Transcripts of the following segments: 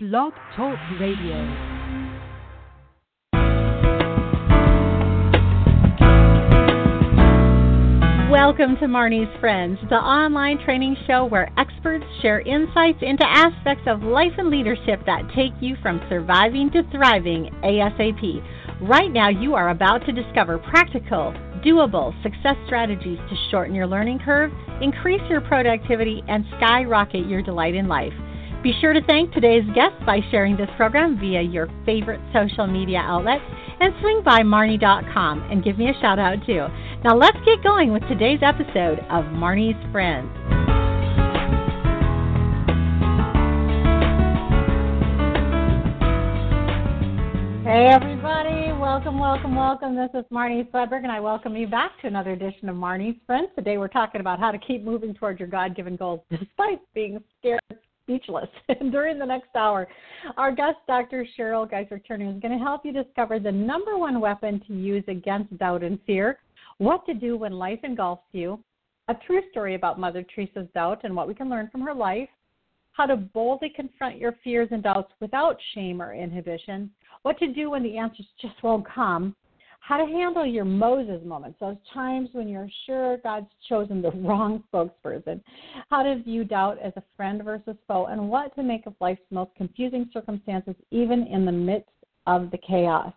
Blog Talk Radio. Welcome to Marnie's Friends, the online training show where experts share insights into aspects of life and leadership that take you from surviving to thriving ASAP. Right now, you are about to discover practical, doable success strategies to shorten your learning curve, increase your productivity, and skyrocket your delight in life. Be sure to thank today's guests by sharing this program via your favorite social media outlets and swing by Marnie.com and give me a shout out too. Now let's get going with today's episode of Marnie's Friends. Hey everybody, welcome, welcome, welcome. This is Marnie Swedberg and I welcome you back to another edition of Marnie's Friends. Today we're talking about how to keep moving towards your God given goals despite being scared speechless during the next hour. Our guest, Dr. Sheryl Giesbrecht Turner, is going to help you discover the number one weapon to use against doubt and fear, what to do when life engulfs you, a true story about Mother Teresa's doubt and what we can learn from her life, how to boldly confront your fears and doubts without shame or inhibition, what to do when the answers just won't come, how to handle your Moses moments, those times when you're sure God's chosen the wrong spokesperson, how to view doubt as a friend versus foe, and what to make of life's most confusing circumstances, even in the midst of the chaos.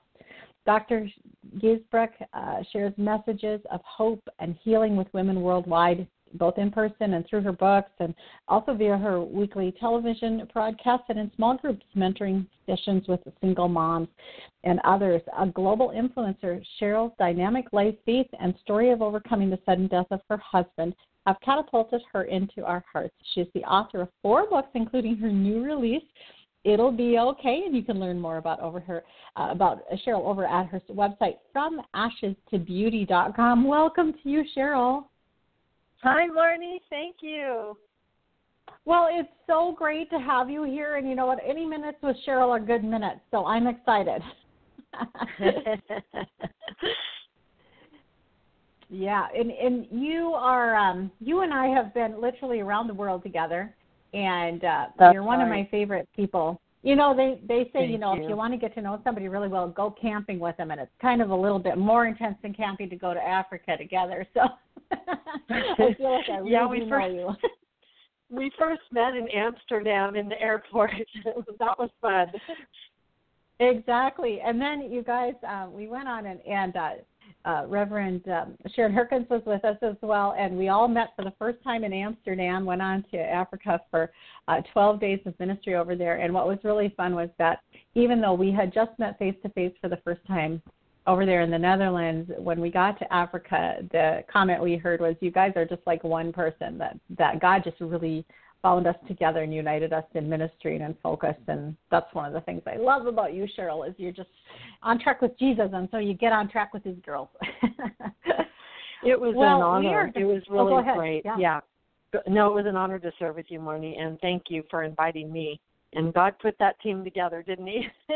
Dr. Giesbrecht uh, shares messages of hope and healing with women worldwide both in person and through her books, and also via her weekly television broadcasts and in small groups mentoring sessions with single moms and others. A global influencer, Sheryl's dynamic life faith and story of overcoming the sudden death of her husband have catapulted her into our hearts. She's the author of four books, including her new release. It'll be okay, and you can learn more about over her uh, about Sheryl over at her website from ashes to beauty.com. Welcome to you, Sheryl. Hi, Marnie. Thank you. Well, it's so great to have you here. And you know what? Any minutes with Sheryl are good minutes. So I'm excited. yeah. And, and you are, um, you and I have been literally around the world together. And uh, you're one right. of my favorite people. You know, they, they say, Thank you know, you. if you want to get to know somebody really well, go camping with them. And it's kind of a little bit more intense than camping to go to Africa together. So I feel like I really Yeah, we first- know you. we first met in Amsterdam in the airport. that was fun. Exactly. And then you guys, uh, we went on and, and uh, uh, Reverend um, Sharon Herkins was with us as well, and we all met for the first time in Amsterdam. Went on to Africa for uh, 12 days of ministry over there. And what was really fun was that even though we had just met face to face for the first time over there in the Netherlands, when we got to Africa, the comment we heard was, "You guys are just like one person. That that God just really." bound us together and united us in ministry and in focus and that's one of the things I love about you, Sheryl, is you're just on track with Jesus and so you get on track with his girls. It was Well, an honor. It was oh, really ahead. great. Yeah. No, it was an honor to serve with you, Marnie, and thank you for inviting me. And God put that team together, didn't he?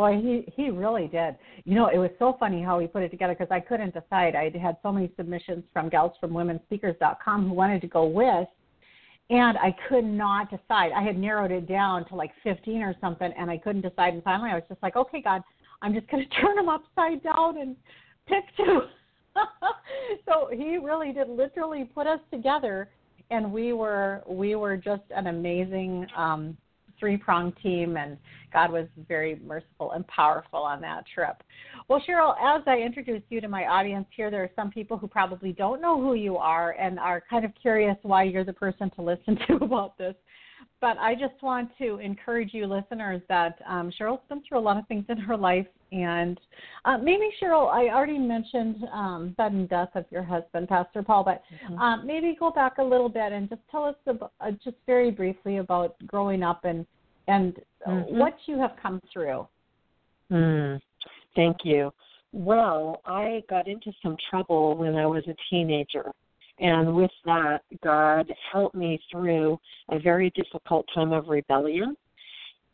Boy, he he really did. You know, it was so funny how he put it together because I couldn't decide. I had so many submissions from gals from womenspeakers.com who wanted to go with, and I could not decide. I had narrowed it down to like 15 or something, and I couldn't decide. And finally, I was just like, okay, God, I'm just going to turn them upside down and pick two. so he really did literally put us together, and we were we were just an amazing um, three pronged team, and God was very merciful and powerful on that trip. Well, Sheryl, as I introduce you to my audience here, there are some people who probably don't know who you are and are kind of curious why you're the person to listen to about this. But I just want to encourage you, listeners, that um, Sheryl's been through a lot of things in her life. And uh, maybe, Sheryl, I already mentioned um, sudden death of your husband, Pastor Paul, but um, maybe go back a little bit and just tell us about, uh, just very briefly about growing up and and Mhm. what you have come through. Mm, thank you. Well, I got into some trouble when I was a teenager. And with that, God helped me through a very difficult time of rebellion.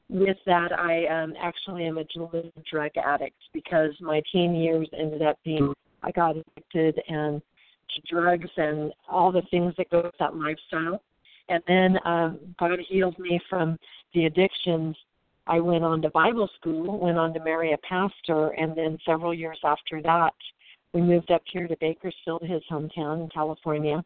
With that, I um, actually am a drug addict because my teen years ended up being, I got addicted and to drugs and all the things that go with that lifestyle. And then um, God healed me from the addictions. I went on to Bible school, went on to marry a pastor, and then several years after that, we moved up here to Bakersfield, his hometown in California,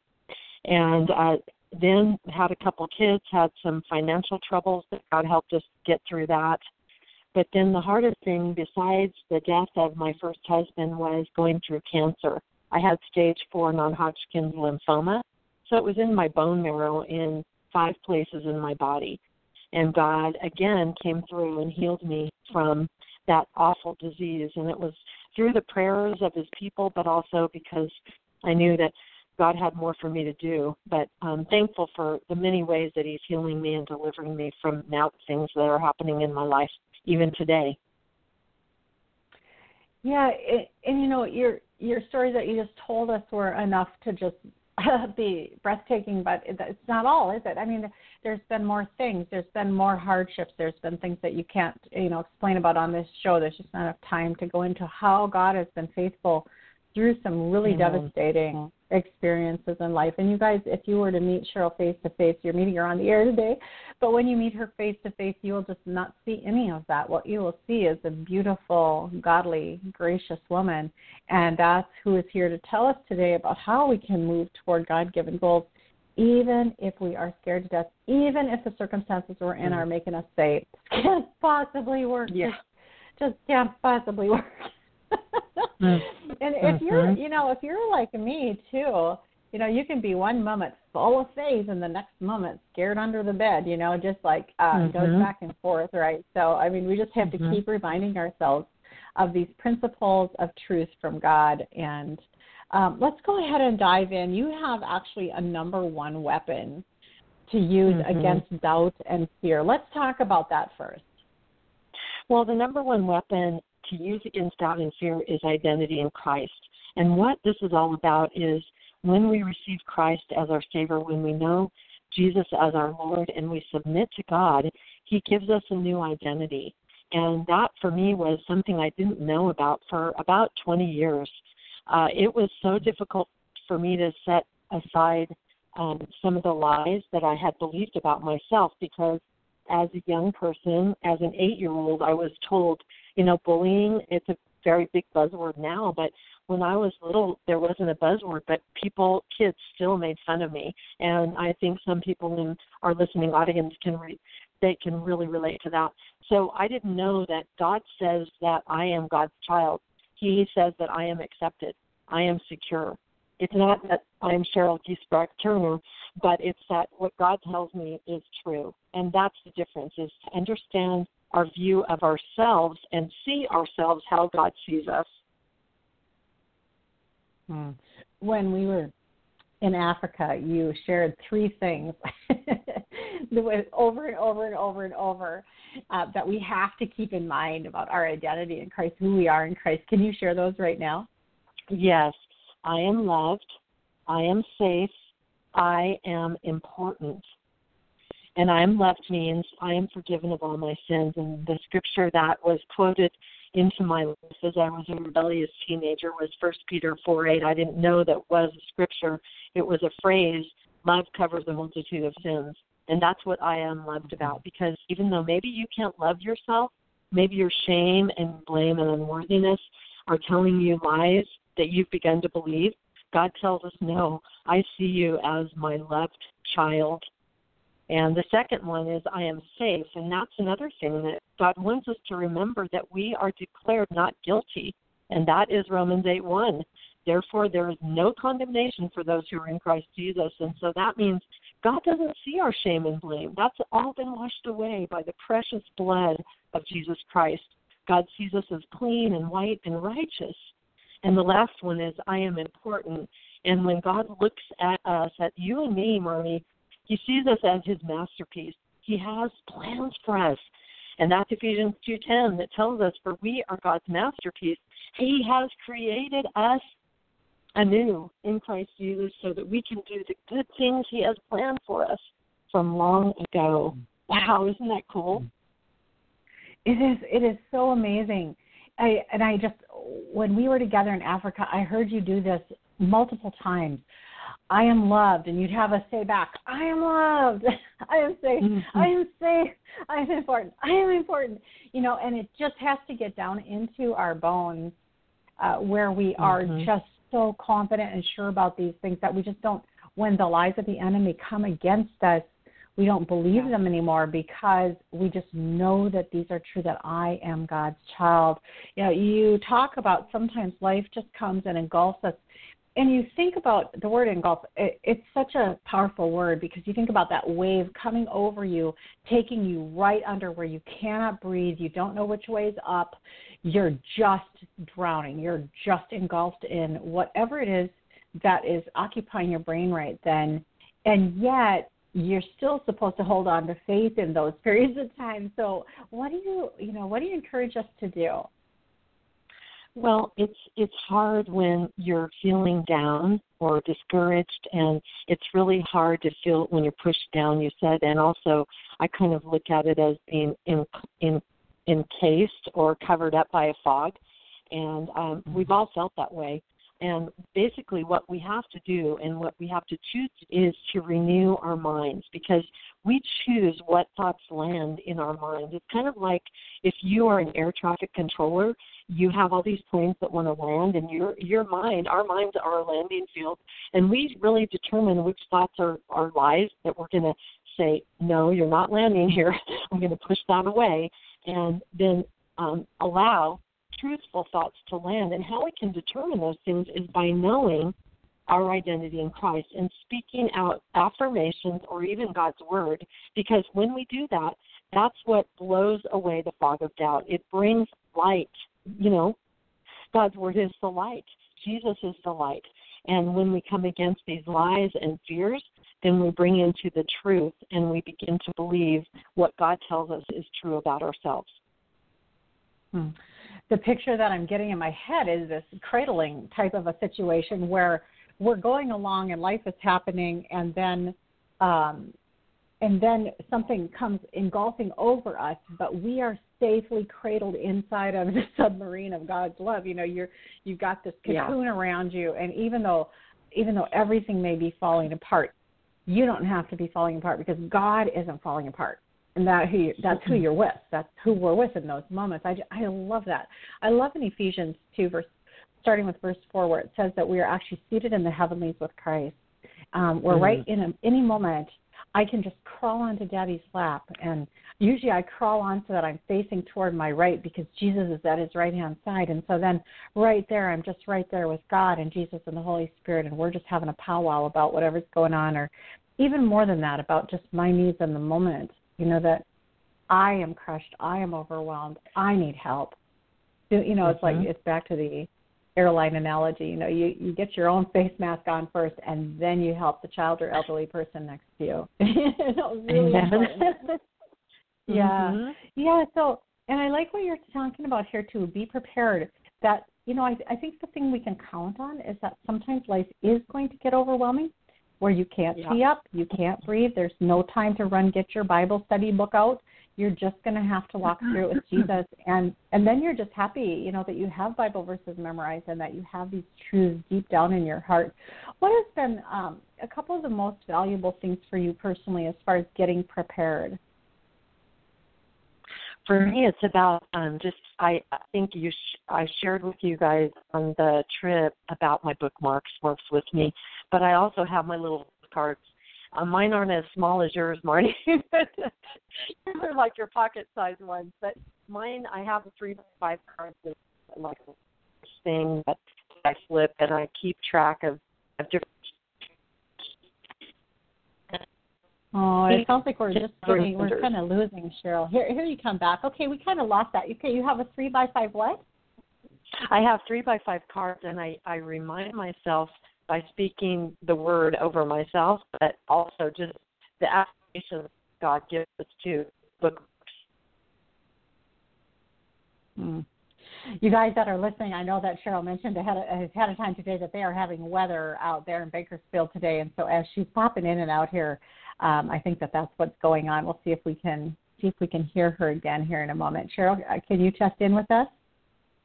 and uh, then had a couple kids, had some financial troubles that God helped us get through that. But then the hardest thing, besides the death of my first husband, was going through cancer. I had stage four non Hodgkin's lymphoma. So it was in my bone marrow in five places in my body. And God again came through and healed me from that awful disease. And it was through the prayers of his people, but also because I knew that God had more for me to do. But I'm thankful for the many ways that He's healing me and delivering me from now things that are happening in my life, even today. Yeah, it, and you know your your stories that you just told us were enough to just be breathtaking, but it's not all, is it? I mean, there's been more things. There's been more hardships. There's been things that you can't, you know, explain about on this show. There's just not enough time to go into how God has been faithful through some really mm-hmm. devastating experiences in life. And you guys, if you were to meet Sheryl face to face, you're meeting her on the air today, but when you meet her face to face, you will just not see any of that. What you will see is a beautiful, godly, gracious woman. And that's who is here to tell us today about how we can move toward God given goals, even if we are scared to death, even if the circumstances we're in mm-hmm. are making us say, can't possibly work. Yeah. Just, just can't possibly work. and if you're, mm-hmm. you know, if you're like me too, you know, you can be one moment full of faith and the next moment scared under the bed, you know, just like uh, mm-hmm. goes back and forth, right? So, I mean, we just have mm-hmm. to keep reminding ourselves of these principles of truth from God. And um, let's go ahead and dive in. You have actually a number one weapon to use mm-hmm. against doubt and fear. Let's talk about that first. Well, the number one weapon to use against doubt and fear is identity in Christ. And what this is all about is when we receive Christ as our Savior, when we know Jesus as our Lord and we submit to God, He gives us a new identity. And that for me was something I didn't know about for about 20 years. Uh, it was so difficult for me to set aside um, some of the lies that I had believed about myself because as a young person, as an eight year old, I was told you know, bullying, it's a very big buzzword now, but when I was little, there wasn't a buzzword, but people, kids still made fun of me. And I think some people in our listening audience can re- they can really relate to that. So I didn't know that God says that I am God's child. He says that I am accepted. I am secure. It's not that I'm Sheryl Giesbrecht Turner, but it's that what God tells me is true. And that's the difference is to understand our view of ourselves and see ourselves how God sees us. Hmm. When we were in Africa, you shared three things over and over and over and over uh, that we have to keep in mind about our identity in Christ, who we are in Christ. Can you share those right now? Yes. I am loved. I am safe. I am important and I am loved means I am forgiven of all my sins. And the scripture that was quoted into my life as I was a rebellious teenager was First Peter four eight. I didn't know that was a scripture. It was a phrase, love covers a multitude of sins. And that's what I am loved about because even though maybe you can't love yourself, maybe your shame and blame and unworthiness are telling you lies that you've begun to believe, God tells us, No, I see you as my loved child and the second one is I am safe. And that's another thing that God wants us to remember that we are declared not guilty. And that is Romans 8 1. Therefore, there is no condemnation for those who are in Christ Jesus. And so that means God doesn't see our shame and blame. That's all been washed away by the precious blood of Jesus Christ. God sees us as clean and white and righteous. And the last one is I am important. And when God looks at us, at you and me, Marnie, he sees us as his masterpiece. He has plans for us. And that's Ephesians 2:10 that tells us for we are God's masterpiece. He has created us anew in Christ Jesus so that we can do the good things he has planned for us from long ago. Wow, isn't that cool? It is it is so amazing. I and I just when we were together in Africa, I heard you do this multiple times, I am loved, and you'd have us say back, I am loved, I am safe, mm-hmm. I am safe, I am important, I am important. You know, and it just has to get down into our bones uh, where we are mm-hmm. just so confident and sure about these things that we just don't, when the lies of the enemy come against us, we don't believe them anymore because we just know that these are true that I am God's child. You know, you talk about sometimes life just comes and engulfs us and you think about the word engulf, it, it's such a powerful word because you think about that wave coming over you, taking you right under where you cannot breathe, you don't know which way is up, you're just drowning, you're just engulfed in whatever it is that is occupying your brain right then, and yet you're still supposed to hold on to faith in those periods of time. So, what do you, you know, what do you encourage us to do? Well, it's it's hard when you're feeling down or discouraged, and it's really hard to feel when you're pushed down. You said, and also I kind of look at it as being in in encased or covered up by a fog, and um, we've mm-hmm. all felt that way. And basically, what we have to do and what we have to choose is to renew our minds because we choose what thoughts land in our minds. It's kind of like if you are an air traffic controller, you have all these planes that want to land, and your your mind, our minds are a landing field, and we really determine which thoughts are are lies that we're going to say, no, you're not landing here. I'm going to push that away, and then um, allow truthful thoughts to land. And how we can determine those things is by knowing our identity in Christ and speaking out affirmations or even God's word. Because when we do that, that's what blows away the fog of doubt. It brings light. You know, God's word is the light, Jesus is the light. And when we come against these lies and fears, then we bring into the truth and we begin to believe what God tells us is true about ourselves. Hmm the picture that I'm getting in my head is this cradling type of a situation where we're going along and life is happening and then um, and then something comes engulfing over us, but we are safely cradled inside of the submarine of God's love. You know, you're you've got this cocoon yeah. around you, and even though even though everything may be falling apart, you don't have to be falling apart because God isn't falling apart and that who you, that's who you're with. That's who we're with in those moments. I I love that. I love in Ephesians two verse starting with verse four where it says that we are actually seated in the heavenlies with Christ. Um, we're mm-hmm. right in a, any moment. I can just crawl onto Daddy's lap, and usually I crawl on so that I'm facing toward my right because Jesus is at His right hand side, and so then right there I'm just right there with God and Jesus and the Holy Spirit, and we're just having a powwow about whatever's going on, or even more than that about just my needs in the moment you know that I am crushed, I am overwhelmed, I need help. You know, it's mm-hmm. like it's back to the airline analogy. You know, you you get your own face mask on first, and then you help the child or elderly person next to you. really yeah, mm-hmm. yeah. So, and I like what you're talking about here too. Be prepared. That you know, I I think the thing we can count on is that sometimes life is going to get overwhelming, where you can't yeah. see up, you can't breathe. There's no time to run get your Bible study book out. You're just going to have to walk through it with Jesus, and and then you're just happy, you know, that you have Bible verses memorized and that you have these truths deep down in your heart. What has been um, a couple of the most valuable things for you personally as far as getting prepared? for me it's about um just i i think you sh- i shared with you guys on the trip about my bookmarks works with me but i also have my little cards uh, mine aren't as small as yours Marnie they're like your pocket sized ones but mine i have a three by five card with like a thing that i flip and i keep track of of different Oh, it sounds like we're just getting, we're kind of losing Sheryl. Here, here you come back. Okay, we kind of lost that. Okay, you have a three by five what? I have three by five cards, and I I remind myself by speaking the word over myself, but also just the affirmation God gives us to book. Hmm. You guys that are listening, I know that Sheryl mentioned ahead of, ahead of time today that they are having weather out there in Bakersfield today, and so as she's popping in and out here, um, I think that that's what's going on. We'll see if we can see if we can hear her again here in a moment. Sheryl, uh, can you test in with us?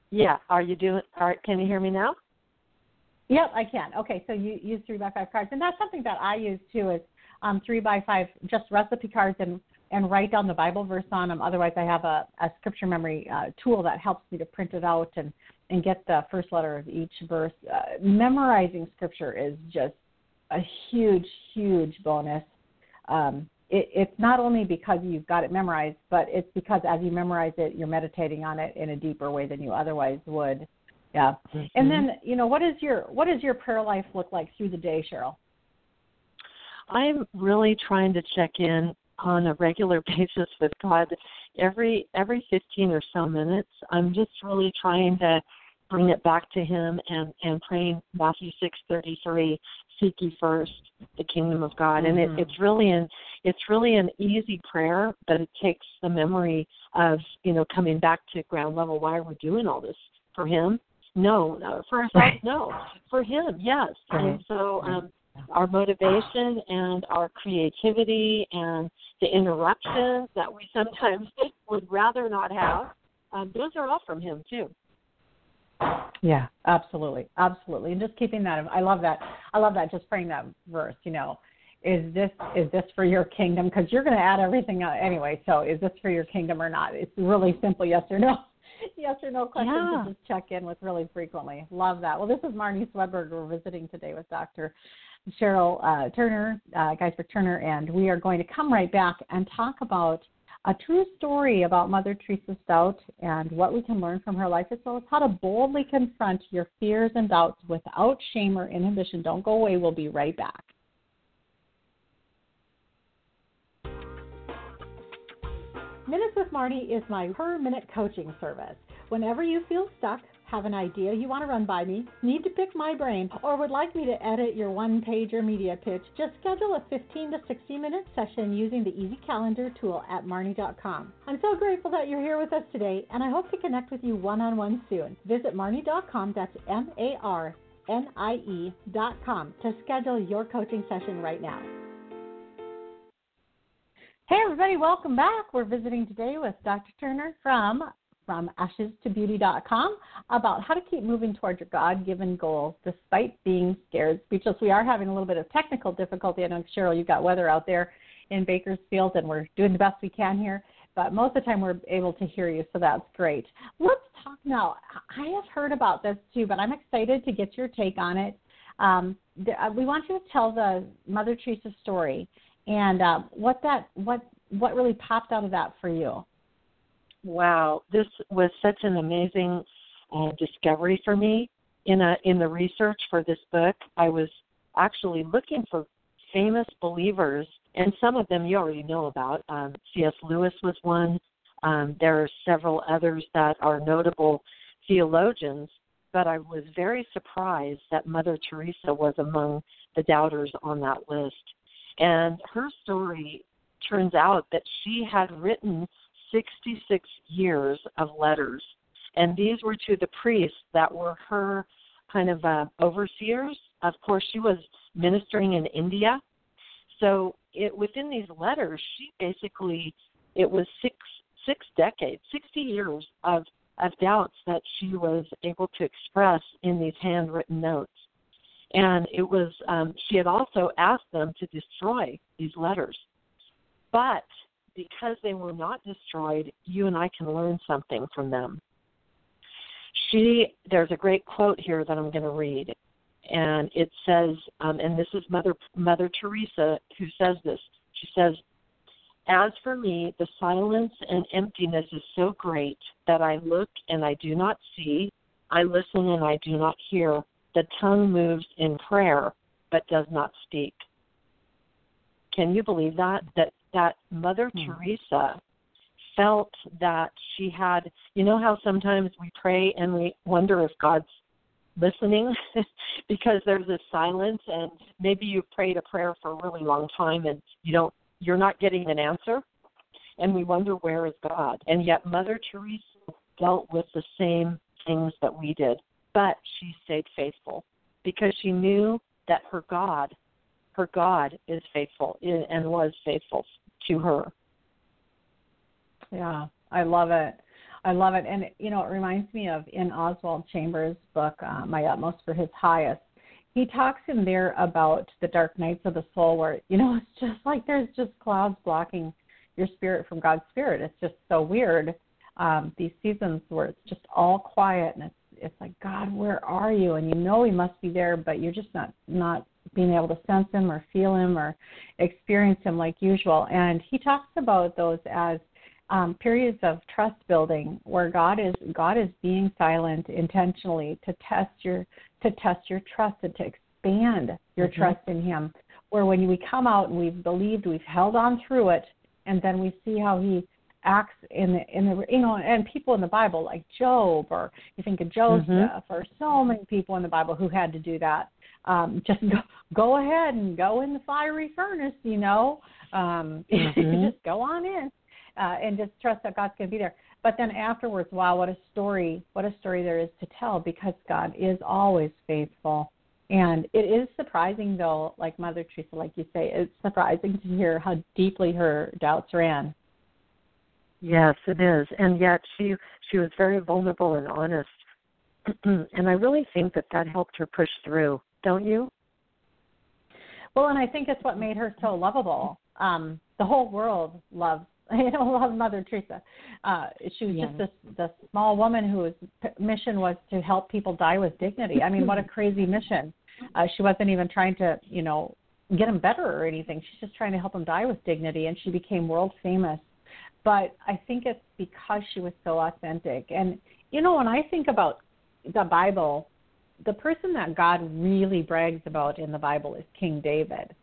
Yeah. Are you doing? Are, can you hear me now? Yep, I can. Okay, so you use three by five cards, and that's something that I use too. Is um, three by five just recipe cards and and write down the Bible verse on them. Otherwise, I have a, a scripture memory uh, tool that helps me to print it out and and get the first letter of each verse. Uh, memorizing scripture is just a huge, huge bonus. Um, it, it's not only because you've got it memorized, but it's because as you memorize it, you're meditating on it in a deeper way than you otherwise would. Yeah. Mm-hmm. And then, you know, what is your what does your prayer life look like through the day, Sheryl? I'm really trying to check in on a regular basis with God every every 15 or so minutes. I'm just really trying to bring it back to him and and praying Matthew 6:33 seek ye first the kingdom of God mm-hmm. and it, mm-hmm. it's really an it's really an easy prayer but it takes the memory of you know coming back to ground level why are we doing all this for him no, no for ourselves no for him yes and so um our motivation and our creativity and the interruptions that we sometimes would rather not have um, those are all from him too yeah, absolutely, absolutely, and just keeping that. I love that. I love that. Just praying that verse. You know, is this is this for your kingdom? Because you're going to add everything anyway. So, is this for your kingdom or not? It's really simple. Yes or no. yes or no questions yeah. to just check in with really frequently. Love that. Well, this is Marnie Swedberg. We're visiting today with Dr. Sheryl uh, Turner, uh, Giesbrecht Turner, and we are going to come right back and talk about a true story about Mother Teresa's doubt and what we can learn from her life, as well as how to boldly confront your fears and doubts without shame or inhibition. Don't go away. We'll be right back. Minutes with Marnie is my per minute coaching service. Whenever you feel stuck, have an idea you want to run by me, need to pick my brain, or would like me to edit your one page or media pitch, just schedule a 15 to 60 minute session using the Easy Calendar tool at Marnie.com. I'm so grateful that you're here with us today, and I hope to connect with you one on one soon. Visit Marnie.com, that's M A R N I E.com, to schedule your coaching session right now. Hey, everybody, welcome back. We're visiting today with Dr. Turner from from ashes2beauty.com about how to keep moving towards your God given goals despite being scared speechless. We are having a little bit of technical difficulty. I know, Sheryl, you've got weather out there in Bakersfield, and we're doing the best we can here. But most of the time, we're able to hear you, so that's great. Let's talk now. I have heard about this too, but I'm excited to get your take on it. Um, uh, we want you to tell the Mother Teresa story and uh, what that what what really popped out of that for you wow, this was such an amazing uh, discovery for me. In a in the research for this book, I was actually looking for famous believers, and some of them you already know about. Um, C.S. Lewis was one. Um, there are several others that are notable theologians, but I was very surprised that Mother Teresa was among the doubters on that list. And her story turns out that she had written 66 years of letters. And these were to the priests that were her kind of uh, overseers. Of course, she was ministering in India. So it, within these letters, she basically, it was six, six decades, 60 years of, of doubts that she was able to express in these handwritten notes. And it was, um, she had also asked them to destroy these letters. But because they were not destroyed, you and I can learn something from them. She, there's a great quote here that I'm going to read, and it says, um, and this is Mother Mother Teresa who says this. She says, "As for me, the silence and emptiness is so great that I look and I do not see, I listen and I do not hear. The tongue moves in prayer, but does not speak." Can you believe that? That that Mother hmm. Teresa felt that she had, you know, how sometimes we pray and we wonder if God's listening because there's a silence and maybe you've prayed a prayer for a really long time and you don't you're not getting an answer and we wonder where is God and yet Mother Teresa dealt with the same things that we did but she stayed faithful because she knew that her God her God is faithful and was faithful to her. Yeah, I love it. I love it. And, you know, it reminds me of in Oswald Chambers' book, uh, My Utmost for His Highest. he talks in there about the dark nights of the soul where you know it's just like there's just clouds blocking your spirit from god's spirit it's just so weird um these seasons where it's just all quiet and it's it's like god where are you and you know he must be there but you're just not not being able to sense him or feel him or experience him like usual and he talks about those as um, periods of trust building where God is God is being silent intentionally to test your to test your trust and to expand your mm-hmm. trust in Him. Where when we come out and we've believed, we've held on through it, and then we see how He acts in the in the you know and people in the Bible like Job or you think of Joseph mm-hmm. or so many people in the Bible who had to do that. Um, just go go ahead and go in the fiery furnace, you know. Um, mm-hmm. just go on in uh, and just trust that God's going to be there. But then afterwards, wow, what a story! What a story there is to tell because God is always faithful. And it is surprising, though, like Mother Teresa, like you say, it's surprising to hear how deeply her doubts ran. Yes, it is, and yet she she was very vulnerable and honest, and I really think that that helped her push through. Don't you? Well, and I think it's what made her so lovable. Um, the whole world loves you know, love Mother Teresa. Uh, she was yeah. just this this small woman whose mission was to help people die with dignity. I mean, what a crazy mission! Uh, she wasn't even trying to, you know, get them better or anything. She's just trying to help them die with dignity, and she became world famous. But I think it's because she was so authentic. And you know, when I think about the Bible, the person that God really brags about in the Bible is King David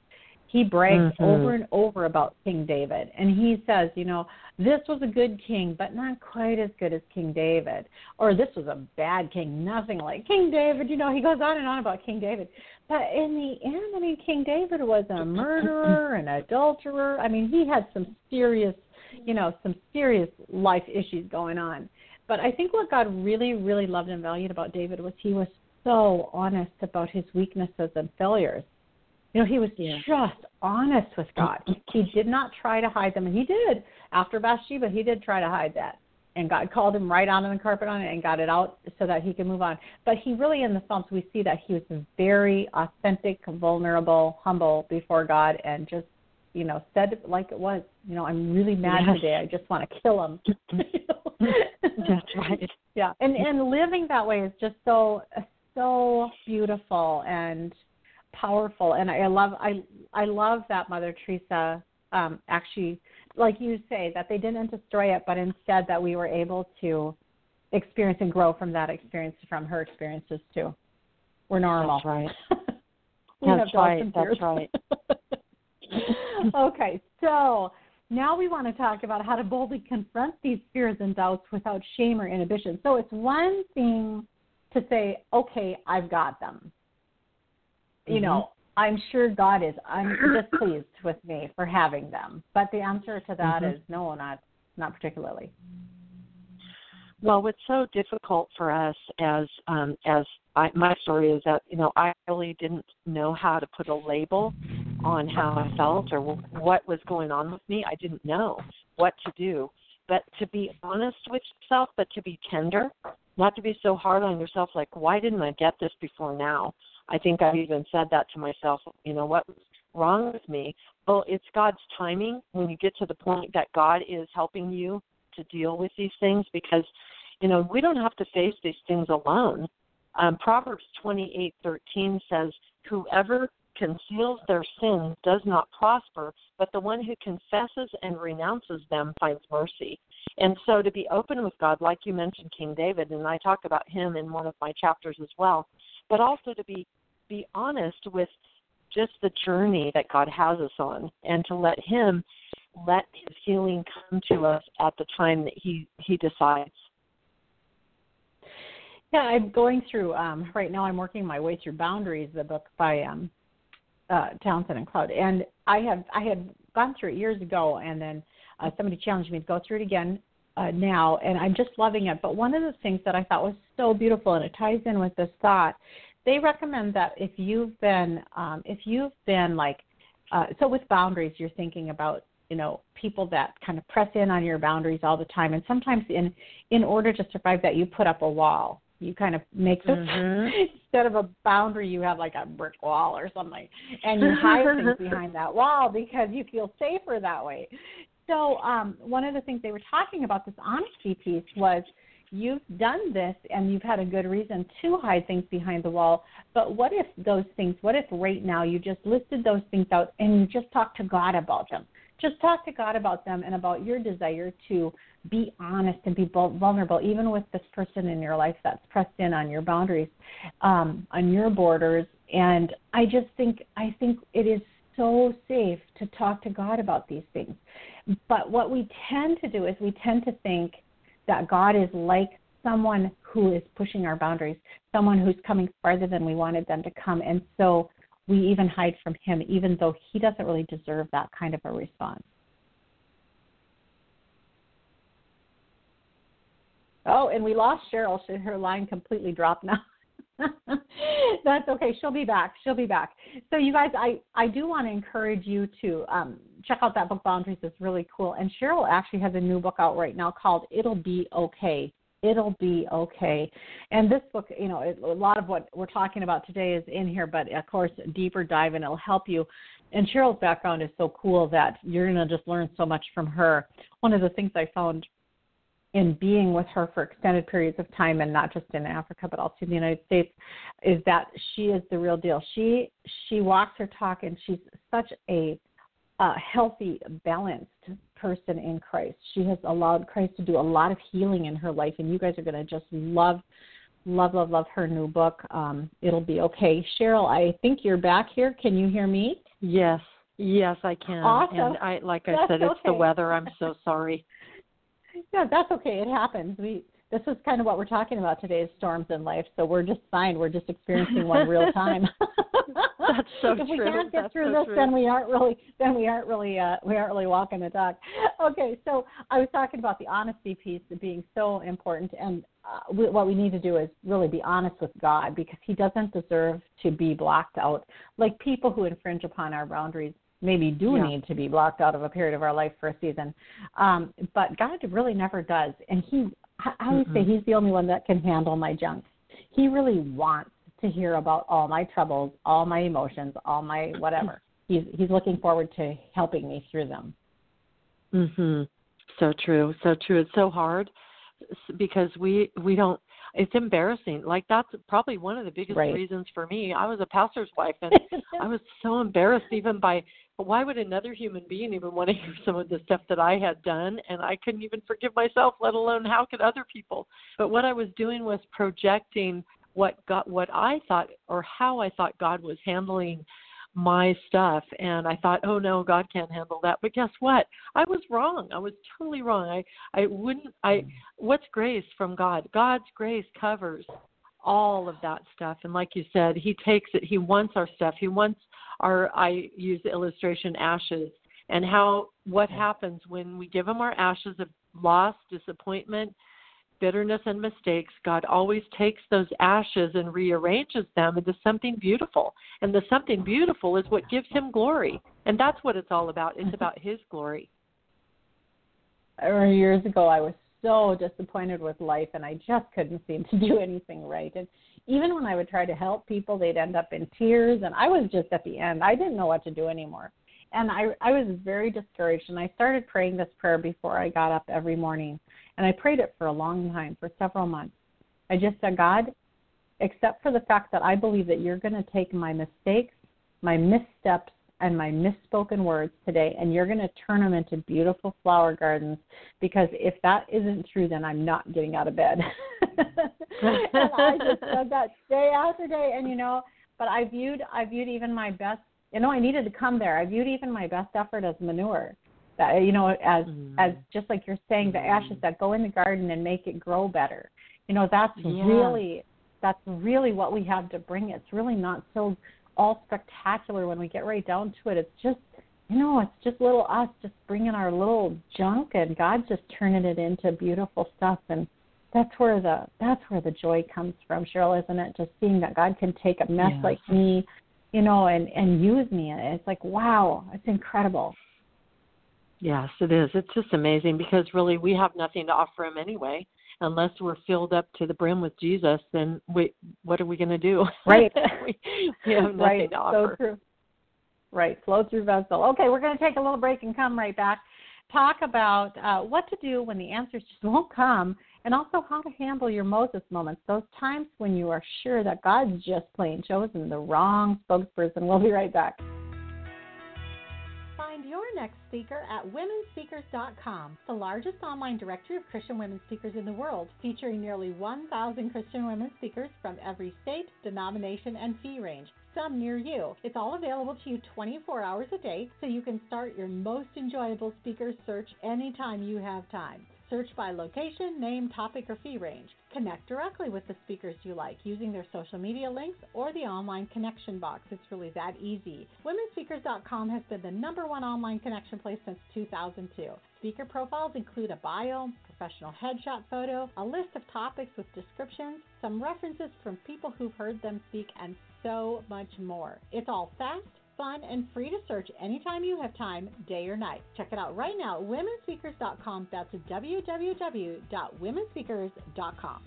he brags mm-hmm. over and over about King David. And he says, you know, this was a good king, but not quite as good as King David. Or this was a bad king, nothing like King David. You know, he goes on and on about King David. But in the end, I mean, King David was a murderer, an adulterer. I mean, he had some serious, you know, some serious life issues going on. But I think what God really, really loved and valued about David was he was so honest about his weaknesses and failures you know, he was yeah. just honest with God. He did not try to hide them, and he did after Bathsheba. He did try to hide that, and God called him right on the carpet on it and got it out so that he could move on. But he really, in the Psalms, we see that he was very authentic, vulnerable, humble before God, and just you know said it like it was. You know, I'm really mad yes. today. I just want to kill him. That's right. Yeah, and and living that way is just so so beautiful and powerful and I love I I love that Mother Teresa um, actually like you say that they didn't destroy it but instead that we were able to experience and grow from that experience from her experiences too. We're normal. That's right. That's right. That's right. okay, so now we want to talk about how to boldly confront these fears and doubts without shame or inhibition. So it's one thing to say, okay, I've got them you mm-hmm. know, I'm sure God is I'm displeased with me for having them. But the answer to that mm-hmm. is no, not not particularly. Well, what's so difficult for us as um, as I, my story is that you know I really didn't know how to put a label on how I felt or what was going on with me. I didn't know what to do. But to be honest with yourself, but to be tender, not to be so hard on yourself. Like, why didn't I get this before now? I think I've even said that to myself. You know, what's wrong with me? Well, it's God's timing when you get to the point that God is helping you to deal with these things because, you know, we don't have to face these things alone. Um, Proverbs twenty eight thirteen says, Whoever conceals their sins does not prosper, but the one who confesses and renounces them finds mercy. And so to be open with God, like you mentioned King David, and I talk about him in one of my chapters as well, but also to be be honest with just the journey that God has us on and to let him let his healing come to us at the time that he he decides. Yeah, I'm going through um right now I'm working my way through Boundaries, the book by um uh Townsend and Cloud. And I have I had gone through it years ago and then uh, somebody challenged me to go through it again uh, now, and I'm just loving it. But one of the things that I thought was so beautiful, and it ties in with this thought, they recommend that if you've been, um, if you've been like, uh, so with boundaries, you're thinking about you know people that kind of press in on your boundaries all the time, and sometimes in in order to survive that, you put up a wall. You kind of make this Mhm. instead of a boundary, you have like a brick wall or something, and you hide things behind that wall because you feel safer that way. So um, one of the things they were talking about this honesty piece was you've done this and you've had a good reason to hide things behind the wall. But what if those things? What if right now you just listed those things out and you just talked to God about them? Just talk to God about them and about your desire to be honest and be vulnerable, even with this person in your life that's pressed in on your boundaries, um, on your borders. And I just think I think it is so safe to talk to God about these things. But what we tend to do is we tend to think that God is like someone who is pushing our boundaries, someone who's coming farther than we wanted them to come. And so we even hide from him, even though he doesn't really deserve that kind of a response. Oh, and we lost Sheryl. Should Her line completely dropped now. That's okay. She'll be back. She'll be back. So, you guys, I I do want to encourage you to um, check out that book, Boundaries. It's really cool. And Sheryl actually has a new book out right now called "It'll Be Okay." It'll be okay. And this book, you know, a lot of what we're talking about today is in here, but of course, deeper dive and it'll help you. And Sheryl's background is so cool that you're going to just learn so much from her. One of the things I found in being with her for extended periods of time and not just in Africa but also in the United States is that she is the real deal. She she walks her talk and she's such a uh, healthy, balanced person in Christ. She has allowed Christ to do a lot of healing in her life, and you guys are going to just love, love, love, love her new book. Um, It'll be okay. Sheryl, I think you're back here. Can you hear me? Yes, yes, I can. Awesome. And I, like I That's said, it's the weather. I'm so sorry. Yeah, that's okay. It happens. We this is kind of what we're talking about today is storms in life. So we're just fine. We're just experiencing one real time. That's so if we can't get That's through so this, true. then we aren't really then we aren't really uh, we aren't really walking the talk. Okay, so I was talking about the honesty piece being so important, and uh, we, what we need to do is really be honest with God because He doesn't deserve to be blocked out. Like people who infringe upon our boundaries maybe do Yeah. need to be blocked out of a period of our life for a season, um, but God really never does, and He I I always say He's the only one that can handle my junk. He really wants to hear about all my troubles, all my emotions, all my whatever. He's he's looking forward to helping me through them. Mhm. So true. So true. It's so hard because we we don't it's embarrassing. Like that's probably one of the biggest Right. reasons for me. I was a pastor's wife and I was so embarrassed even by why would another human being even want to hear some of the stuff that I had done and I couldn't even forgive myself, let alone how could other people. But what I was doing was projecting what God what I thought or how I thought God was handling my stuff and I thought, "Oh no, God can't handle that." But guess what? I was wrong. I was totally wrong. I I wouldn't I mm. what's grace from God? God's grace covers all of that stuff and like you said, he takes it. He wants our stuff. He wants our I use the illustration ashes and how what happens when we give him our ashes of loss, disappointment, bitterness and mistakes, God always takes those ashes and rearranges them into something beautiful. And the something beautiful is what gives him glory. And that's what it's all about. It's about his glory. Or years ago, I was so disappointed with life, and I just couldn't seem to do anything right. And even when I would try to help people, they'd end up in tears, and I was just at the end. I didn't know what to do anymore. And I, I was very discouraged, and I started praying this prayer before I got up every morning. And I prayed it for a long time, for several months. I just said, God, except for the fact that I believe that you're going to take my mistakes, my missteps, and my misspoken words today, and you're going to turn them into beautiful flower gardens. Because if that isn't true, then I'm not getting out of bed. and I just said that day after day, and you know, but I viewed I viewed even my best. You know, I needed to come there. I viewed even my best effort as manure. That you know, as Mm. as just like you're saying, the ashes that go in the garden and make it grow better. You know, that's Yeah. really that's really what we have to bring. It's really not so all spectacular when we get right down to it. It's just you know, it's just little us just bringing our little junk and God just turning it into beautiful stuff and that's where the that's where the joy comes from, Sheryl, isn't it? Just seeing that God can take a mess Yes. like me, you know, and and use me. It's like wow, it's incredible. Yes, it is. It's just amazing because really we have nothing to offer him anyway. Unless we're filled up to the brim with Jesus, then we what are we going to do? Right. we, we have nothing right. to offer. So true. Right. Flow through vessel. Okay, we're going to take a little break and come right back. Talk about uh, what to do when the answers just won't come, and also how to handle your Moses moments, those times when you are sure that God's just plain chosen the wrong spokesperson. We'll be right back. Find your next speaker at womenspeakers.com, the largest online directory of Christian women speakers in the world, featuring nearly 1,000 Christian women speakers from every state, denomination, and fee range some near you. It's all available to you 24 hours a day, so you can start your most enjoyable speaker search anytime you have time. Search by location, name, topic, or fee range. Connect directly with the speakers you like using their social media links or the online connection box. It's really that easy. WomenSpeakers.com has been the number one online connection place since 2002. Speaker profiles include a bio, professional headshot photo, a list of topics with descriptions, some references from people who've heard them speak, and so much more. It's all fast, fun, and free to search anytime you have time, day or night. Check it out right now womenspeakers.com. That's www.womenspeakers.com.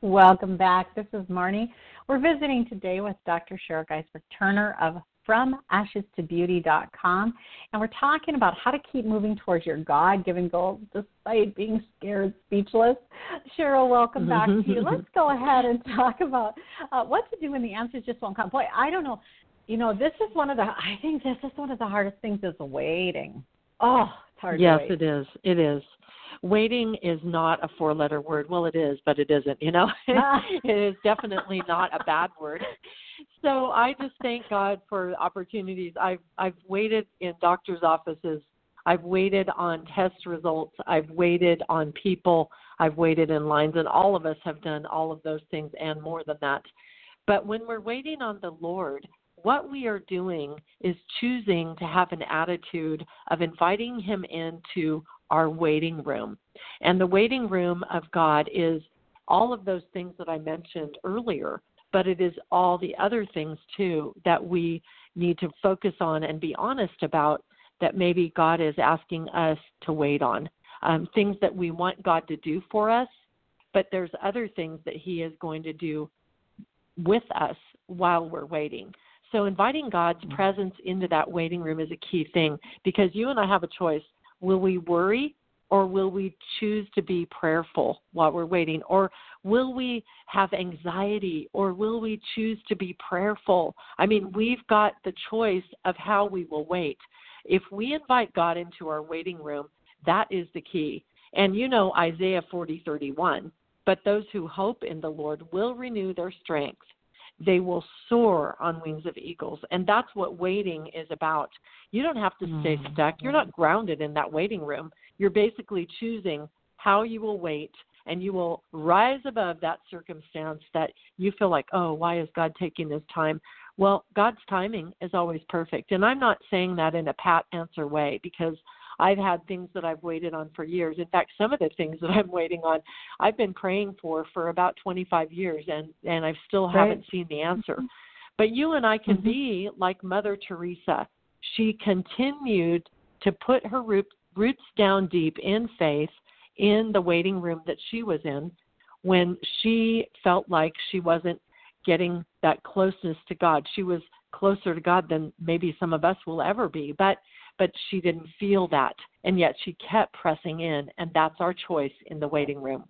Welcome back. This is Marnie. We're visiting today with Dr. Sheryl Giesbrecht Turner of FromAshesToBeauty.com, and we're talking about how to keep moving towards your God-given goals despite being scared, speechless. Sheryl, welcome back to you. Let's go ahead and talk about uh, what to do when the answers just won't come. Boy, I don't know. You know, this is one of the. I think this is one of the hardest things is waiting. Oh, it's hard. Yes, it is. It is waiting is not a four letter word. Well, it is, but it isn't, you know. it is definitely not a bad word. So I just thank God for opportunities. I've I've waited in doctors' offices. I've waited on test results. I've waited on people. I've waited in lines, and all of us have done all of those things and more than that. But when we're waiting on the Lord, what we are doing is choosing to have an attitude of inviting Him into our waiting room. And the waiting room of God is all of those things that I mentioned earlier, but it is all the other things too that we need to focus on and be honest about that maybe God is asking us to wait on. Um, things that we want God to do for us, but there's other things that He is going to do with us while we're waiting. So inviting God's mm-hmm. presence into that waiting room is a key thing because you and I have a choice. Will we worry or will we choose to be prayerful while we're waiting? Or will we have anxiety or will we choose to be prayerful? I mean, we've got the choice of how we will wait. If we invite God into our waiting room, that is the key. And you know Isaiah 40:31, but those who hope in the Lord will renew their strength they will soar on wings of eagles. And that's what waiting is about. You don't have to stay mm-hmm. stuck. You're not grounded in that waiting room. You're basically choosing how you will wait and you will rise above that circumstance that you feel like, oh, why is God taking this time? Well, God's timing is always perfect. And I'm not saying that in a pat answer way because I've had things that I've waited on for years. In fact, some of the things that I'm waiting on, I've been praying for for about 25 years, and and I still right. haven't seen the answer. Mm-hmm. But you and I can mm-hmm. be like Mother Teresa. She continued to put her root, roots down deep in faith in the waiting room that she was in when she felt like she wasn't getting that closeness to God. She was closer to God than maybe some of us will ever be. But but she didn't feel that. And yet she kept pressing in, and that's our choice in the waiting room.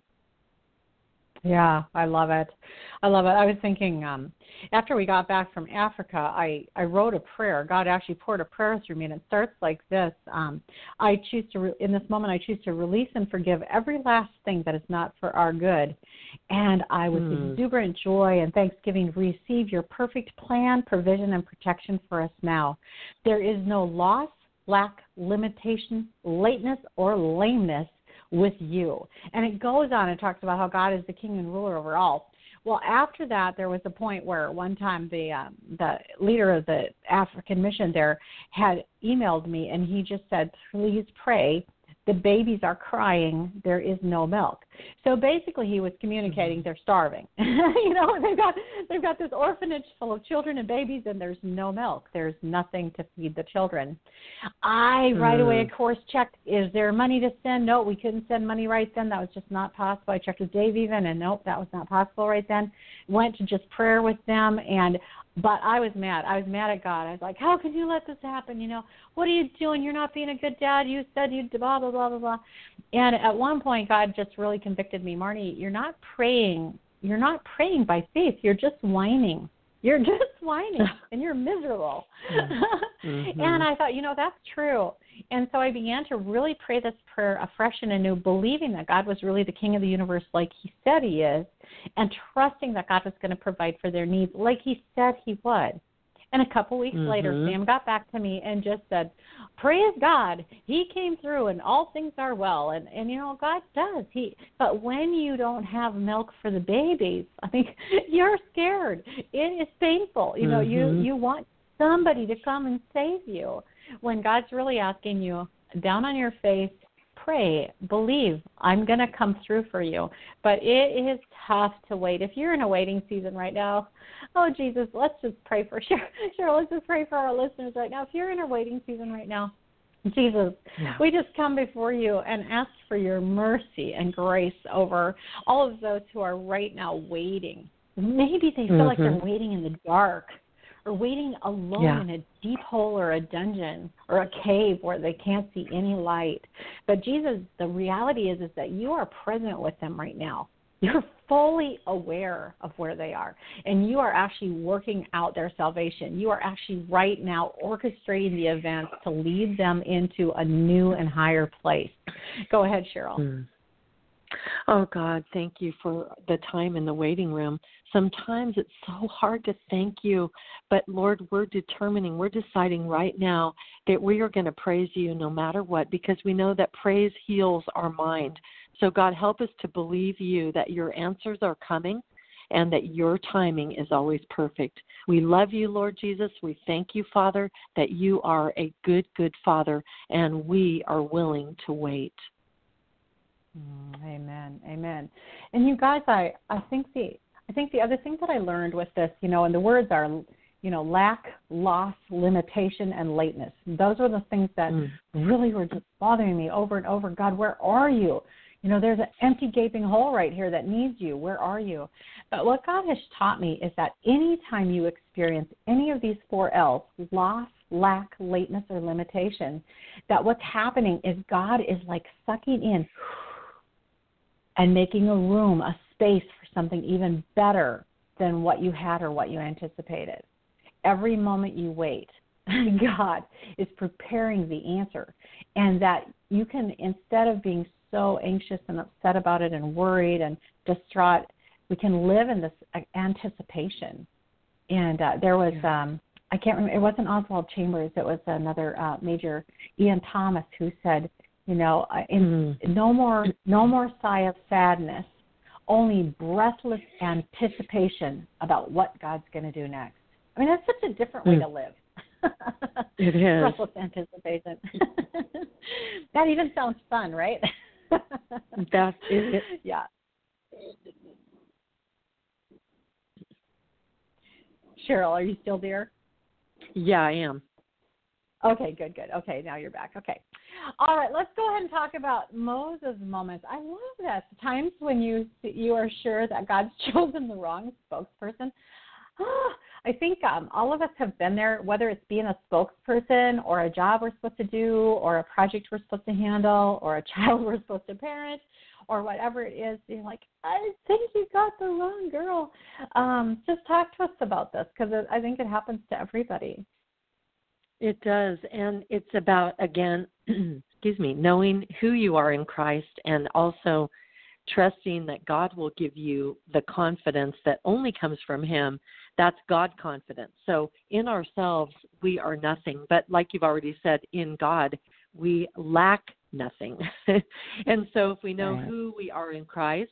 Yeah, I love it. I love it. I was thinking um after we got back from Africa, I I wrote a prayer. God actually poured a prayer through me and it starts like this. Um I choose to re- in this moment I choose to release and forgive every last thing that is not for our good. And I with mm. exuberant joy and thanksgiving receive your perfect plan, provision and protection for us now. There is no loss lack, limitation, lateness, or lameness with you. And it goes on and talks about how God is the king and ruler over all. Well, after that, there was a point where one time the um, the leader of the African mission there had emailed me, and he just said, "Please pray. The babies are crying. There is no milk." So basically, he was communicating mm-hmm. they're starving. you know, they've got they've got this orphanage full of children and babies, and there's no milk. There's nothing to feed the children. I right away, of mm. course, checked. Is there money to send? No, we couldn't send money right then. That was just not possible. I checked with Dave even, and nope, that was not possible right then. Went to just prayer with them, and but I was mad. I was mad at God. I was like, "How can you let this happen? You know, what are you doing? You're not being a good dad. You said you'd blah blah blah blah blah." And at one point, God just really convicted me, Marnie. You're not praying. You're not praying by faith. You're just whining. You're just whining, and you're miserable. mm-hmm. and I thought, you know, that's true. And so I began to really pray this prayer afresh and anew, believing that God was really the King of the universe, like He said He is, and trusting that God was going to provide for their needs, like He said He would. And a couple weeks mm-hmm. later, Sam got back to me and just said, "Praise God, He came through, and all things are well." And and you know, God does. He, but when you don't have milk for the babies, I think you're scared. It is painful. You know, mm-hmm. you you want somebody to come and save you when God's really asking you down on your face, pray, believe, I'm going to come through for you. But it is tough to wait. If you're in a waiting season right now, oh, Jesus, let's just pray for sure. Sure, let's just pray for our listeners right now. If you're in a waiting season right now, Jesus, yeah. we just come before you and ask for your mercy and grace over all of those who are right now waiting. Maybe they feel mm-hmm. like they're mm-hmm. waiting in the dark or waiting alone yeah. in a deep hole or a dungeon or a cave where they can't see any light. But Jesus, the reality is is that you are present with them right now. You're fully aware of where they are, and you are actually working out their salvation. You are actually right now orchestrating the events to lead them into a new and higher place. Go ahead, Sheryl. Mm. Oh God, thank you for the time in the waiting room. Sometimes it's so hard to thank you, but Lord, we're determining, we're deciding right now that we are going to praise you no matter what because we know that praise heals our mind. So God, help us to believe you that your answers are coming and that your timing is always perfect. We love you, Lord Jesus. We thank you, Father, that you are a good, good Father, and we are willing to wait. Mm, amen. Amen. And you guys, I I think the I think the other thing that I learned with this, you know, and the words are, you know, lack, loss, limitation, and lateness. Those were the things that mm. really were just bothering me over and over. God, where are you? You know, there's an empty gaping hole right here that needs you. Where are you? But what God has taught me is that anytime you experience any of these four L's, loss, lack, lateness, or limitation, that what's happening is God is like sucking in and making a room, a space for something even better than what you had or what you anticipated. Every moment you wait, God is preparing the answer. And that you can, instead of being so anxious and upset about it and worried and distraught, we can live in this anticipation. And uh, there was, um, I can't remember, it wasn't Oswald Chambers, it was another uh, major, Ian Thomas, who said, you know, in, mm. no more no more sigh of sadness, only breathless anticipation about what God's going to do next. I mean, that's such a different way mm. to live. it is breathless anticipation. that even sounds fun, right? that is it. Yeah. Sheryl, are you still there? Yeah, I am. Okay, good, good. Okay, now you're back. Okay. All right, let's go ahead and talk about Moses' moments. I love this. Times when you you are sure that God's chosen the wrong spokesperson. I think um, all of us have been there, whether it's being a spokesperson or a job we're supposed to do or a project we're supposed to handle or a child we're supposed to parent or whatever it is. You're like, I think you got the wrong girl. Um, just talk to us about this because I think it happens to everybody. It does. And it's about, again, excuse me, knowing who you are in Christ and also trusting that God will give you the confidence that only comes from Him. That's God confidence. So in ourselves, we are nothing. But like you've already said, in God, we lack nothing. and so if we know right. who we are in Christ,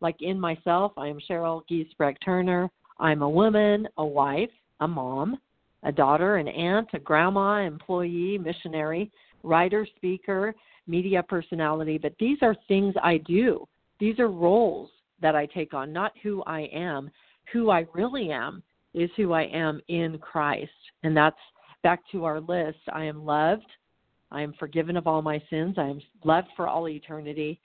like in myself, I am Sheryl Giesbrecht Turner. I'm a woman, a wife, a mom, a daughter, an aunt, a grandma, employee, missionary, writer, speaker, media personality. But these are things I do. these are roles that I take on, not who I am. Who I really am is who I am in Christ. And that's back to our list. I am loved. I am forgiven of all my sins. I am loved for all eternity.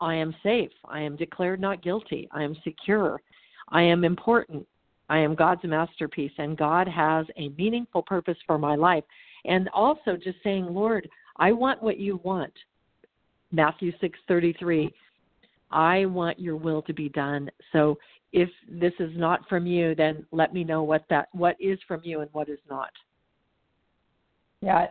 I am safe. I am declared not guilty. I am secure. I am important. I am God's masterpiece, and God has a meaningful purpose for my life. And also just saying, Lord, I want what you want. Matthew six thirty three. I want your will to be done. So if this is not from you, then let me know what that what is from you and what is not. Yeah,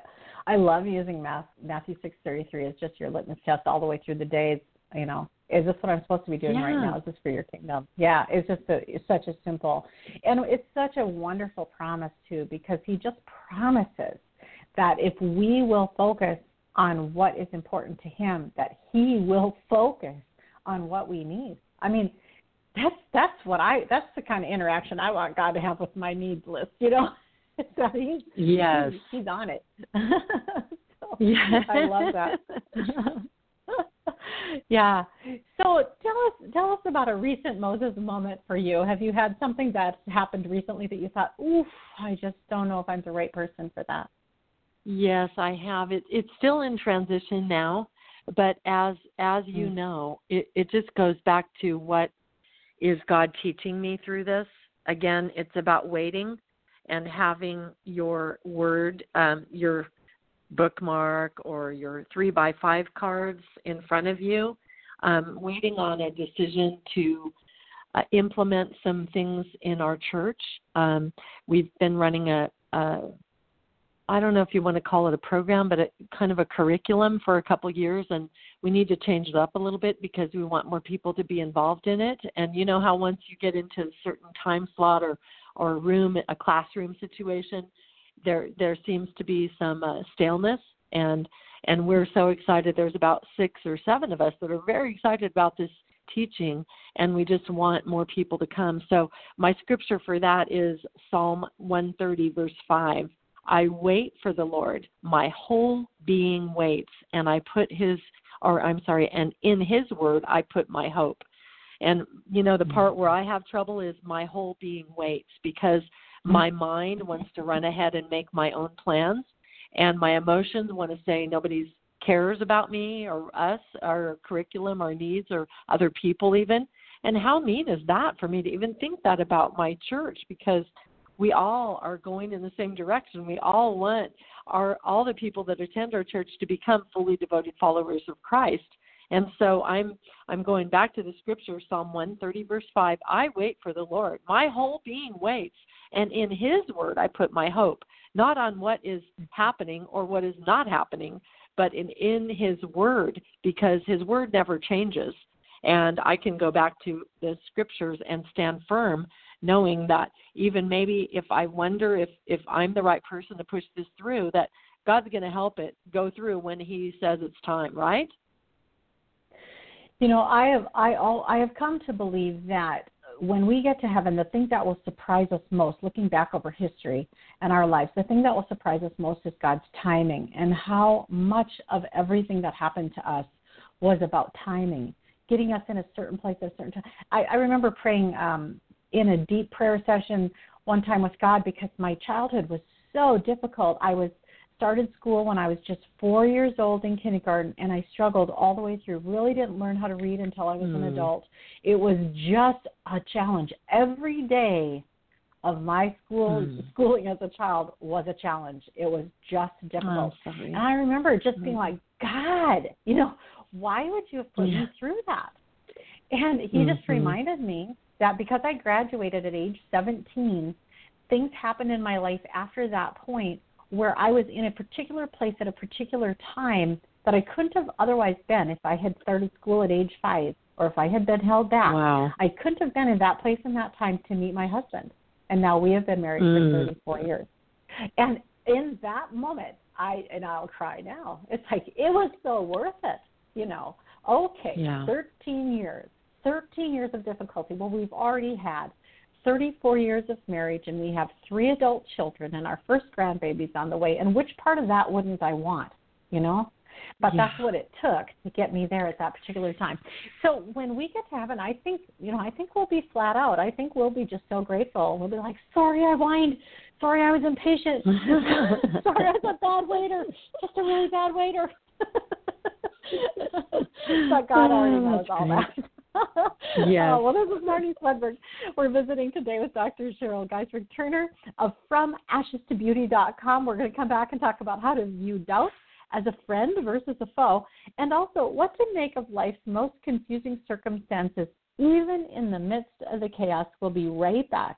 I love using Matthew six thirty three as just your litmus test all the way through the days. You know, is this what I'm supposed to be doing yeah. right now? Is this for your kingdom? Yeah, it's just a, it's such a simple, and it's such a wonderful promise too, because he just promises that if we will focus on what is important to him, that he will focus on what we need. I mean, that's that's what I that's the kind of interaction I want God to have with my needs list. You know, so he's yes he's, he's on it. so, yeah, I love that. yeah. So tell us tell us about a recent Moses moment for you. Have you had something that's happened recently that you thought, "Oof, I just don't know if I'm the right person for that." Yes, I have. It it's still in transition now, but as as you mm. know, it it just goes back to what is God teaching me through this. Again, it's about waiting and having your word, um, your bookmark or your three by five cards in front of you, um, waiting on a decision to uh, implement some things in our church. Um, we've been running a, a I don't know if you want to call it a program, but a kind of a curriculum for a couple years, and we need to change it up a little bit because we want more people to be involved in it. And you know how once you get into a certain time slot or or room, a classroom situation, there there seems to be some uh, staleness and and we're so excited. There's about 6 or 7 of us that are very excited about this teaching and we just want more people to come. So my scripture for that is psalm 130 verse 5 i wait for the lord. My whole being waits and i put his or i'm sorry and in his word i put my hope. And you know the part where i have trouble is my whole being waits because my mm-hmm. mind wants to run ahead and make my own plans, and my emotions want to say nobody cares about me or us, our curriculum, our needs, or other people even. And how mean is that for me to even think that about my church? Because we all are going in the same direction. We all want our all the people that attend our church to become fully devoted followers of Christ. And so I'm I'm going back to the scripture Psalm 130 verse 5. I wait for the Lord. My whole being waits and in His Word, I put my hope, not on what is happening or what is not happening, but in, in His Word, because His Word never changes. And I can go back to the scriptures and stand firm, knowing that even maybe if I wonder if, if I'm the right person to push this through, that God's going to help it go through when He says it's time, right? You know, I have I all I have come to believe that when we get to heaven, the thing that will surprise us most, looking back over history and our lives, the thing that will surprise us most is God's timing and how much of everything that happened to us was about timing, getting us in a certain place at a certain time. I, I remember praying um, in a deep prayer session one time with God because my childhood was so difficult. I was started school when I was just four years old in kindergarten, and I struggled all the way through. Really didn't learn how to read until I was mm. an adult. It was just a challenge. Every day of my school mm. schooling as a child was a challenge. It was just difficult. Oh, and I remember just mm. being like, God, you know, why would you have put yeah. me through that? And he mm-hmm. just reminded me that because I graduated at age 17, things happened in my life after that point where I was in a particular place at a particular time that I couldn't have otherwise been if I had started school at age five or if I had been held back. Wow. I couldn't have been in that place in that time to meet my husband. And now we have been married mm. for 34 years. And in that moment, I and I'll cry now. It's like it was so worth it, you know. Okay, yeah. 13 years. 13 years of difficulty. Well, we've already had 34 years of marriage and we have three adult children and our first grandbaby's on the way. And which part of that wouldn't I want? You know? but Yeah. that's what it took to get me there at that particular time. So when we get to heaven, I think you know, I think we'll be flat out. I think we'll be just so grateful. We'll be like, "Sorry, I whined. Sorry, I was impatient. Sorry, I was a bad waiter. Just a really bad waiter." but God already Oh, knows all that. Yes. Oh, well, this is Marnie Swedberg. We're visiting today with Dr. Sheryl Giesbrecht Turner of FromAshesToBeauty.com. We're going to come back and talk about how to view doubt as a friend versus a foe, and also what to make of life's most confusing circumstances, even in the midst of the chaos. We'll be right back.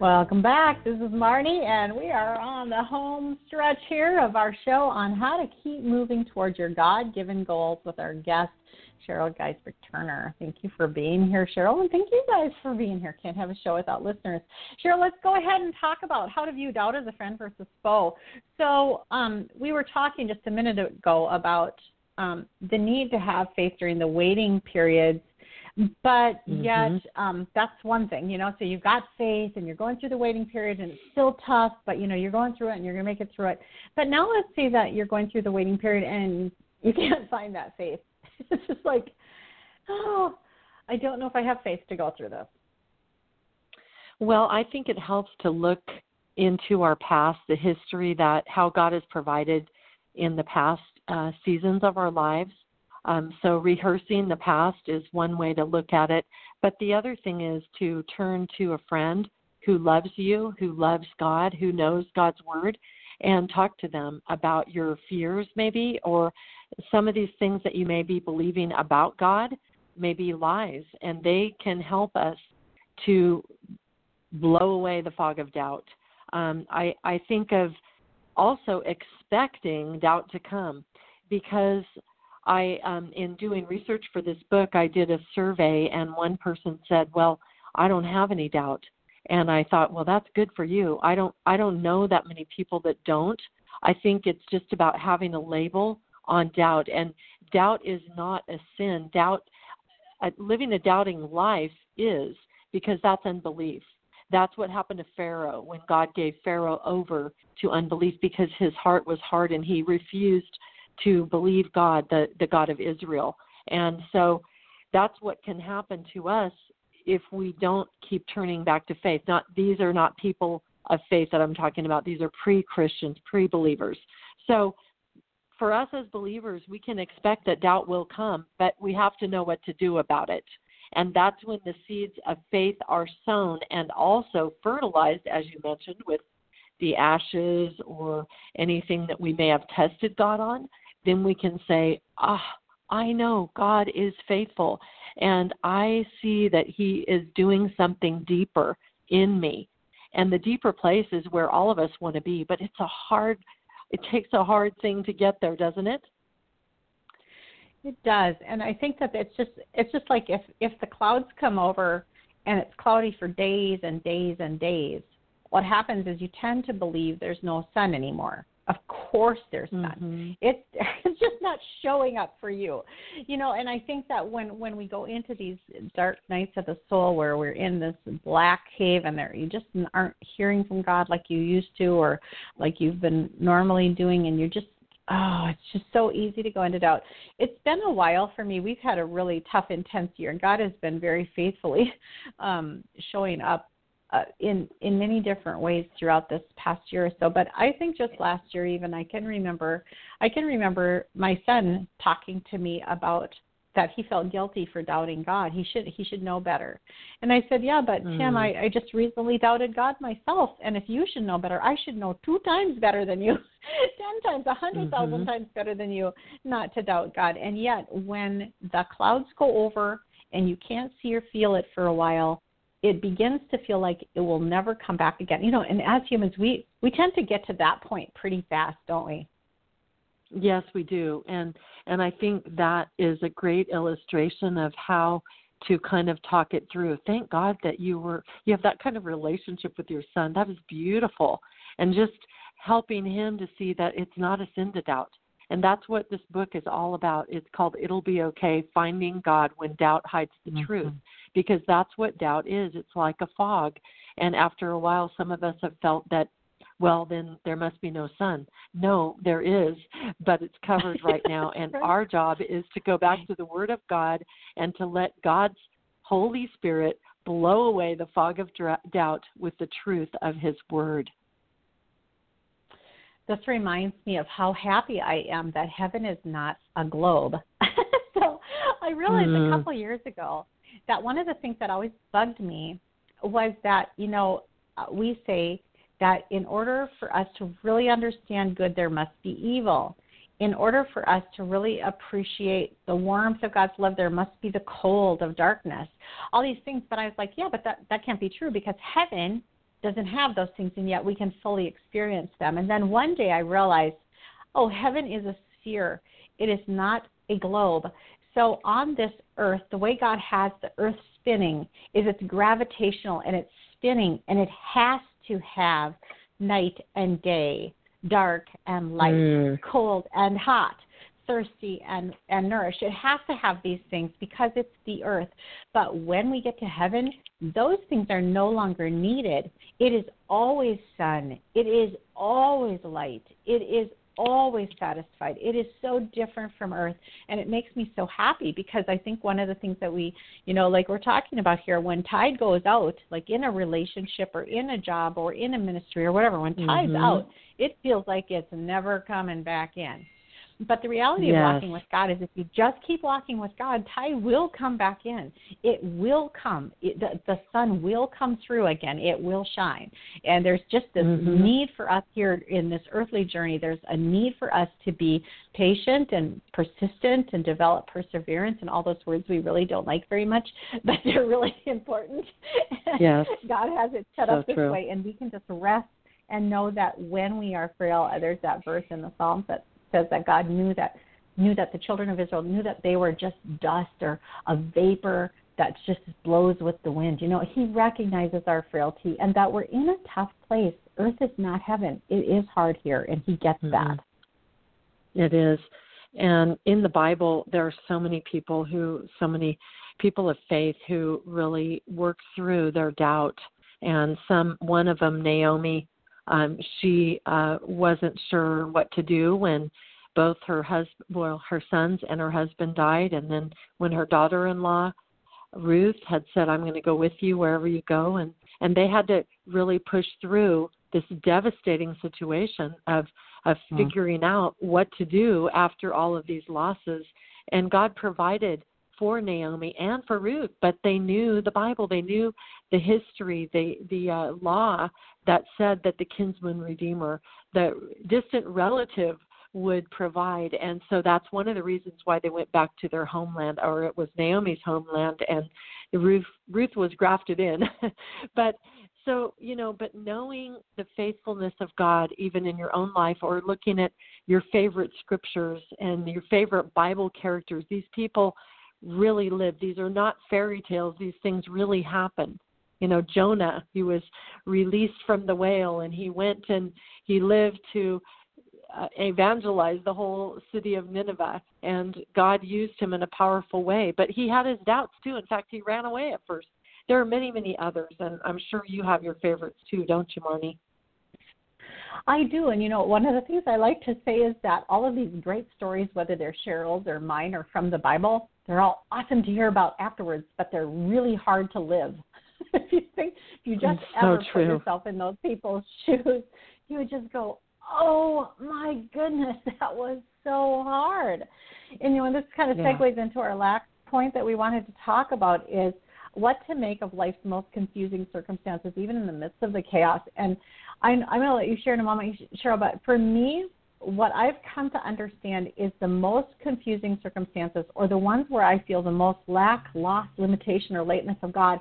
Welcome back. This is Marnie, and we are on the home stretch here of our show on how to keep moving towards your God given goals with our guest, Sheryl Giesbrecht Turner. Thank you for being here, Sheryl, and thank you guys for being here. Can't have a show without listeners. Sheryl, let's go ahead and talk about how to view doubt as a friend versus foe. So, um, we were talking just a minute ago about um, the need to have faith during the waiting periods but yet Mhm. um that's one thing you know so you've got faith and you're going through the waiting period and it's still tough but you know you're going through it and you're going to make it through it but now let's say that you're going through the waiting period and you can't find that faith it's just like oh i don't know if i have faith to go through this Well, I think it helps to look into our past, the history that how God has provided in the past uh, seasons of our lives. Um, so rehearsing the past is one way to look at it, but the other thing is to turn to a friend who loves you, who loves God, who knows God's word, and talk to them about your fears, maybe, or some of these things that you may be believing about God may be lies, and they can help us to blow away the fog of doubt. Um, I, I think of also expecting doubt to come because I, um, in doing research for this book, I did a survey, and one person said, "Well, I don't have any doubt," and I thought, "Well, that's good for you. I don't, I don't know that many people that don't. I think it's just about having a label on doubt, and doubt is not a sin. Doubt, uh, living a doubting life is because that's unbelief. That's what happened to Pharaoh when God gave Pharaoh over to unbelief because his heart was hard and he refused to believe God, the, the God of Israel. And so that's what can happen to us if we don't keep turning back to faith. Not these are not people of faith that I'm talking about. These are pre-Christians, pre-believers. So for us as believers, we can expect that doubt will come, but we have to know what to do about it. And that's when the seeds of faith are sown and also fertilized, as you mentioned, with the ashes or anything that we may have tested God on. Then we can say, Ah, I know God is faithful, and I see that He is doing something deeper in me. And the deeper place is where all of us want to be, but it's a hard, it takes a hard thing to get there, doesn't it? It does, and I think that it's just it's just like if if the clouds come over and it's cloudy for days and days and days, what happens is you tend to believe there's no sun anymore. Of course, there's sun. Mhm. It, it's just not showing up for you, you know. And I think that when when we go into these dark nights of the soul, where we're in this black cave and there you just aren't hearing from God like you used to, or like you've been normally doing, and you're just oh, it's just so easy to go into doubt. It's been a while for me. We've had a really tough, intense year, and God has been very faithfully um, showing up uh, in in many different ways throughout this past year or so. But I think just last year, even I can remember, I can remember my son talking to me about that he felt guilty for doubting God. He should he should know better. And I said, yeah, but Tim, Mm. I, I just recently doubted God myself, and if you should know better, I should know two times better than you, ten times, a hundred thousand Mhm. times better than you, not to doubt God. And yet, when the clouds go over and you can't see or feel it for a while, it begins to feel like it will never come back again. You know, and as humans, we we tend to get to that point pretty fast, don't we? Yes, we do. And and I think that is a great illustration of how to kind of talk it through. Thank God that you were you have that kind of relationship with your son. That is beautiful. And just helping him to see that it's not a sin to doubt. And that's what this book is all about. It's called It'll Be Okay Finding God When Doubt Hides the mm-hmm. Truth. Because that's what doubt is. It's like a fog. And after a while, some of us have felt that well, then there must be no sun. No, there is, but it's covered right now. And our job is to go back to the Word of God and to let God's Holy Spirit blow away the fog of doubt with the truth of His Word. This reminds me of how happy I am that heaven is not a globe. so I realized mm. a couple years ago that one of the things that always bugged me was that, you know, uh, we say that in order for us to really understand good, there must be evil. In order for us to really appreciate the warmth of God's love, there must be the cold of darkness. All these things, but I was like, yeah, but that, that can't be true because heaven doesn't have those things, and yet we can fully experience them. And then one day I realized, oh, heaven is a sphere, it is not a globe. So on this earth, the way God has the earth spinning is it's gravitational and it's spinning, and it has to have night and day, dark and light, mm. cold and hot, thirsty and, and nourished. It has to have these things because it's the earth. But when we get to heaven, those things are no longer needed. It is always sun. It is always light. It is always satisfied. It is so different from earth and it makes me so happy because I think one of the things that we, you know, like we're talking about here when tide goes out, like in a relationship or in a job or in a ministry or whatever, when tide's mm-hmm. out, it feels like it's never coming back in. But the reality yes. of walking with God is if you just keep walking with God, tide will come back in. It will come. It, the, the sun will come through again. It will shine. And there's just this mm-hmm. need for us here in this earthly journey. There's a need for us to be patient and persistent and develop perseverance and all those words we really don't like very much, but they're really important. Yes. God has it set so up this true. way, and we can just rest and know that when we are frail, there's that verse in the Psalms that says that God knew that knew that the children of Israel knew that they were just dust or a vapor that just blows with the wind. You know, he recognizes our frailty and that we're in a tough place. Earth is not heaven. It is hard here and he gets mm-hmm. that. It is. And in the Bible there are so many people who so many people of faith who really work through their doubt and some one of them Naomi um, she uh, wasn't sure what to do when both her husband, well, her sons and her husband died, and then when her daughter-in-law Ruth had said, "I'm going to go with you wherever you go," and and they had to really push through this devastating situation of of mm-hmm. figuring out what to do after all of these losses and God provided for Naomi and for Ruth, but they knew the Bible, they knew the history, the the uh, law that said that the kinsman redeemer, the distant relative would provide. And so that's one of the reasons why they went back to their homeland or it was Naomi's homeland and Ruth Ruth was grafted in. But so you know but knowing the faithfulness of God even in your own life or looking at your favorite scriptures and your favorite Bible characters these people really lived. These are not fairy tales. These things really happened. You know, Jonah, he was released from the whale and he went and he lived to uh, evangelize the whole city of Nineveh and God used him in a powerful way. But he had his doubts too. In fact, he ran away at first. There are many, many others, and I'm sure you have your favorites too, don't you, Marnie? I do, and you know, one of the things I like to say is that all of these great stories, whether they're Sheryl's or mine or from the Bible, they're all awesome to hear about afterwards, but they're really hard to live. if you think if you just so ever true. put yourself in those people's shoes, you would just go, "Oh my goodness, that was so hard." And you know, this kind of yeah. segues into our last point that we wanted to talk about is what to make of life's most confusing circumstances, even in the midst of the chaos. And I'm, I'm going to let you share in a moment, Sheryl, but for me, what I've come to understand is the most confusing circumstances or the ones where I feel the most lack, loss, limitation, or lateness of God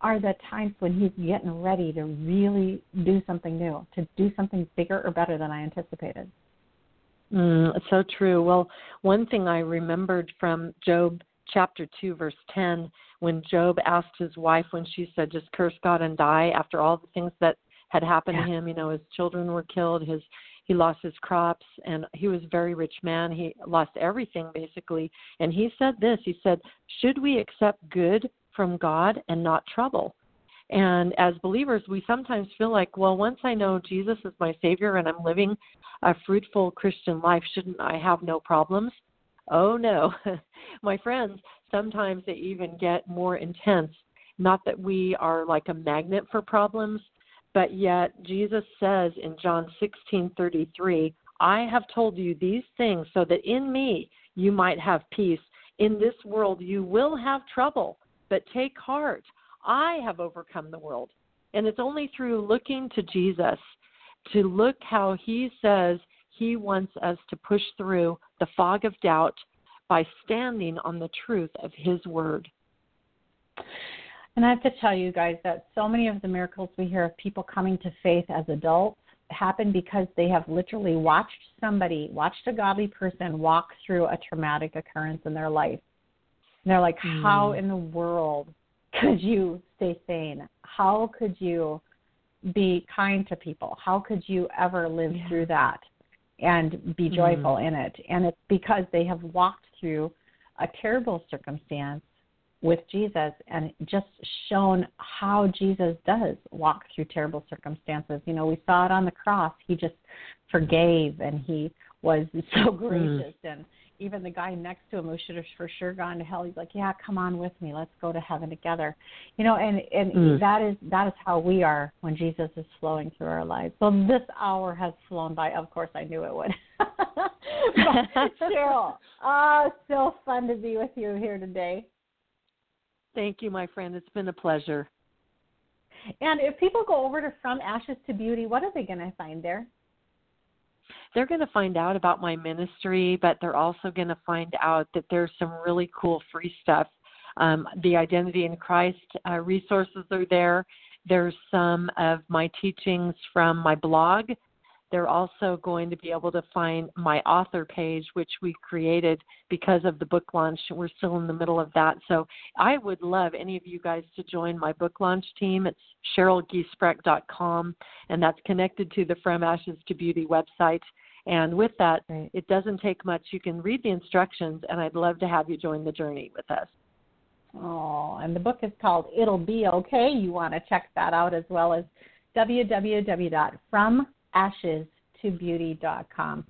are the times when he's getting ready to really do something new, to do something bigger or better than I anticipated. Mm, so true. Well, one thing I remembered from Job chapter 2, verse 10, when Job asked his wife when she said, just curse God and die after all the things that had happened yeah. to him. You know, his children were killed, his he lost his crops and he was a very rich man he lost everything basically and he said this he said should we accept good from god and not trouble and as believers we sometimes feel like well once i know jesus is my savior and i'm living a fruitful christian life shouldn't i have no problems oh no my friends sometimes they even get more intense not that we are like a magnet for problems but yet Jesus says in John 16:33, "I have told you these things so that in me you might have peace. In this world you will have trouble, but take heart. I have overcome the world." And it's only through looking to Jesus to look how he says he wants us to push through the fog of doubt by standing on the truth of his word. And I have to tell you guys that so many of the miracles we hear of people coming to faith as adults happen because they have literally watched somebody, watched a godly person walk through a traumatic occurrence in their life. And they're like, mm. how in the world could you stay sane? How could you be kind to people? How could you ever live yeah. through that and be joyful mm. in it? And it's because they have walked through a terrible circumstance with Jesus and just shown how Jesus does walk through terrible circumstances. You know, we saw it on the cross. He just forgave and he was so mm. gracious mm. and even the guy next to him who should have for sure gone to hell, he's like, Yeah, come on with me, let's go to heaven together. You know, and and mm. that is that is how we are when Jesus is flowing through our lives. So this hour has flown by. Of course I knew it would. Sheryl, oh, so fun to be with you here today. Thank you, my friend. It's been a pleasure. And if people go over to From Ashes to Beauty, what are they going to find there? They're going to find out about my ministry, but they're also going to find out that there's some really cool free stuff. Um, the Identity in Christ uh, resources are there. There's some of my teachings from my blog they're also going to be able to find my author page, which we created because of the book launch. We're still in the middle of that. So I would love any of you guys to join my book launch team. It's SherylGiesbrecht.com, and that's connected to the From Ashes to Beauty website. And with that, right. it doesn't take much. You can read the instructions, and I'd love to have you join the journey with us. Oh, and the book is called It'll Be Okay. You want to check that out as well as www.from ashes to beauty.com.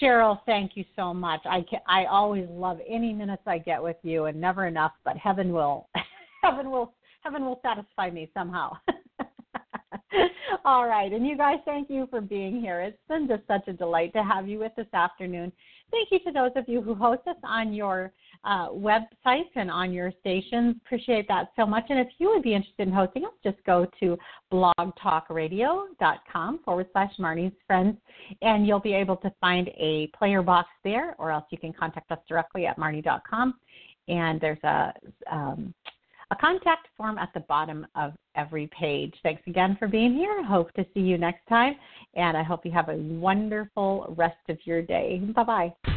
Sheryl, thank you so much. I can, I always love any minutes I get with you, and never enough. But heaven will, heaven will, heaven will satisfy me somehow. All right, and you guys, thank you for being here. It's been just such a delight to have you with us this afternoon. Thank you to those of you who host us on your uh, websites and on your stations. Appreciate that so much. And if you would be interested in hosting us, just go to blogtalkradio.com forward slash Marnie's Friends, and you'll be able to find a player box there, or else you can contact us directly at marnie.com. And there's a um, a contact form at the bottom of every page. Thanks again for being here. Hope to see you next time, and I hope you have a wonderful rest of your day. Bye bye.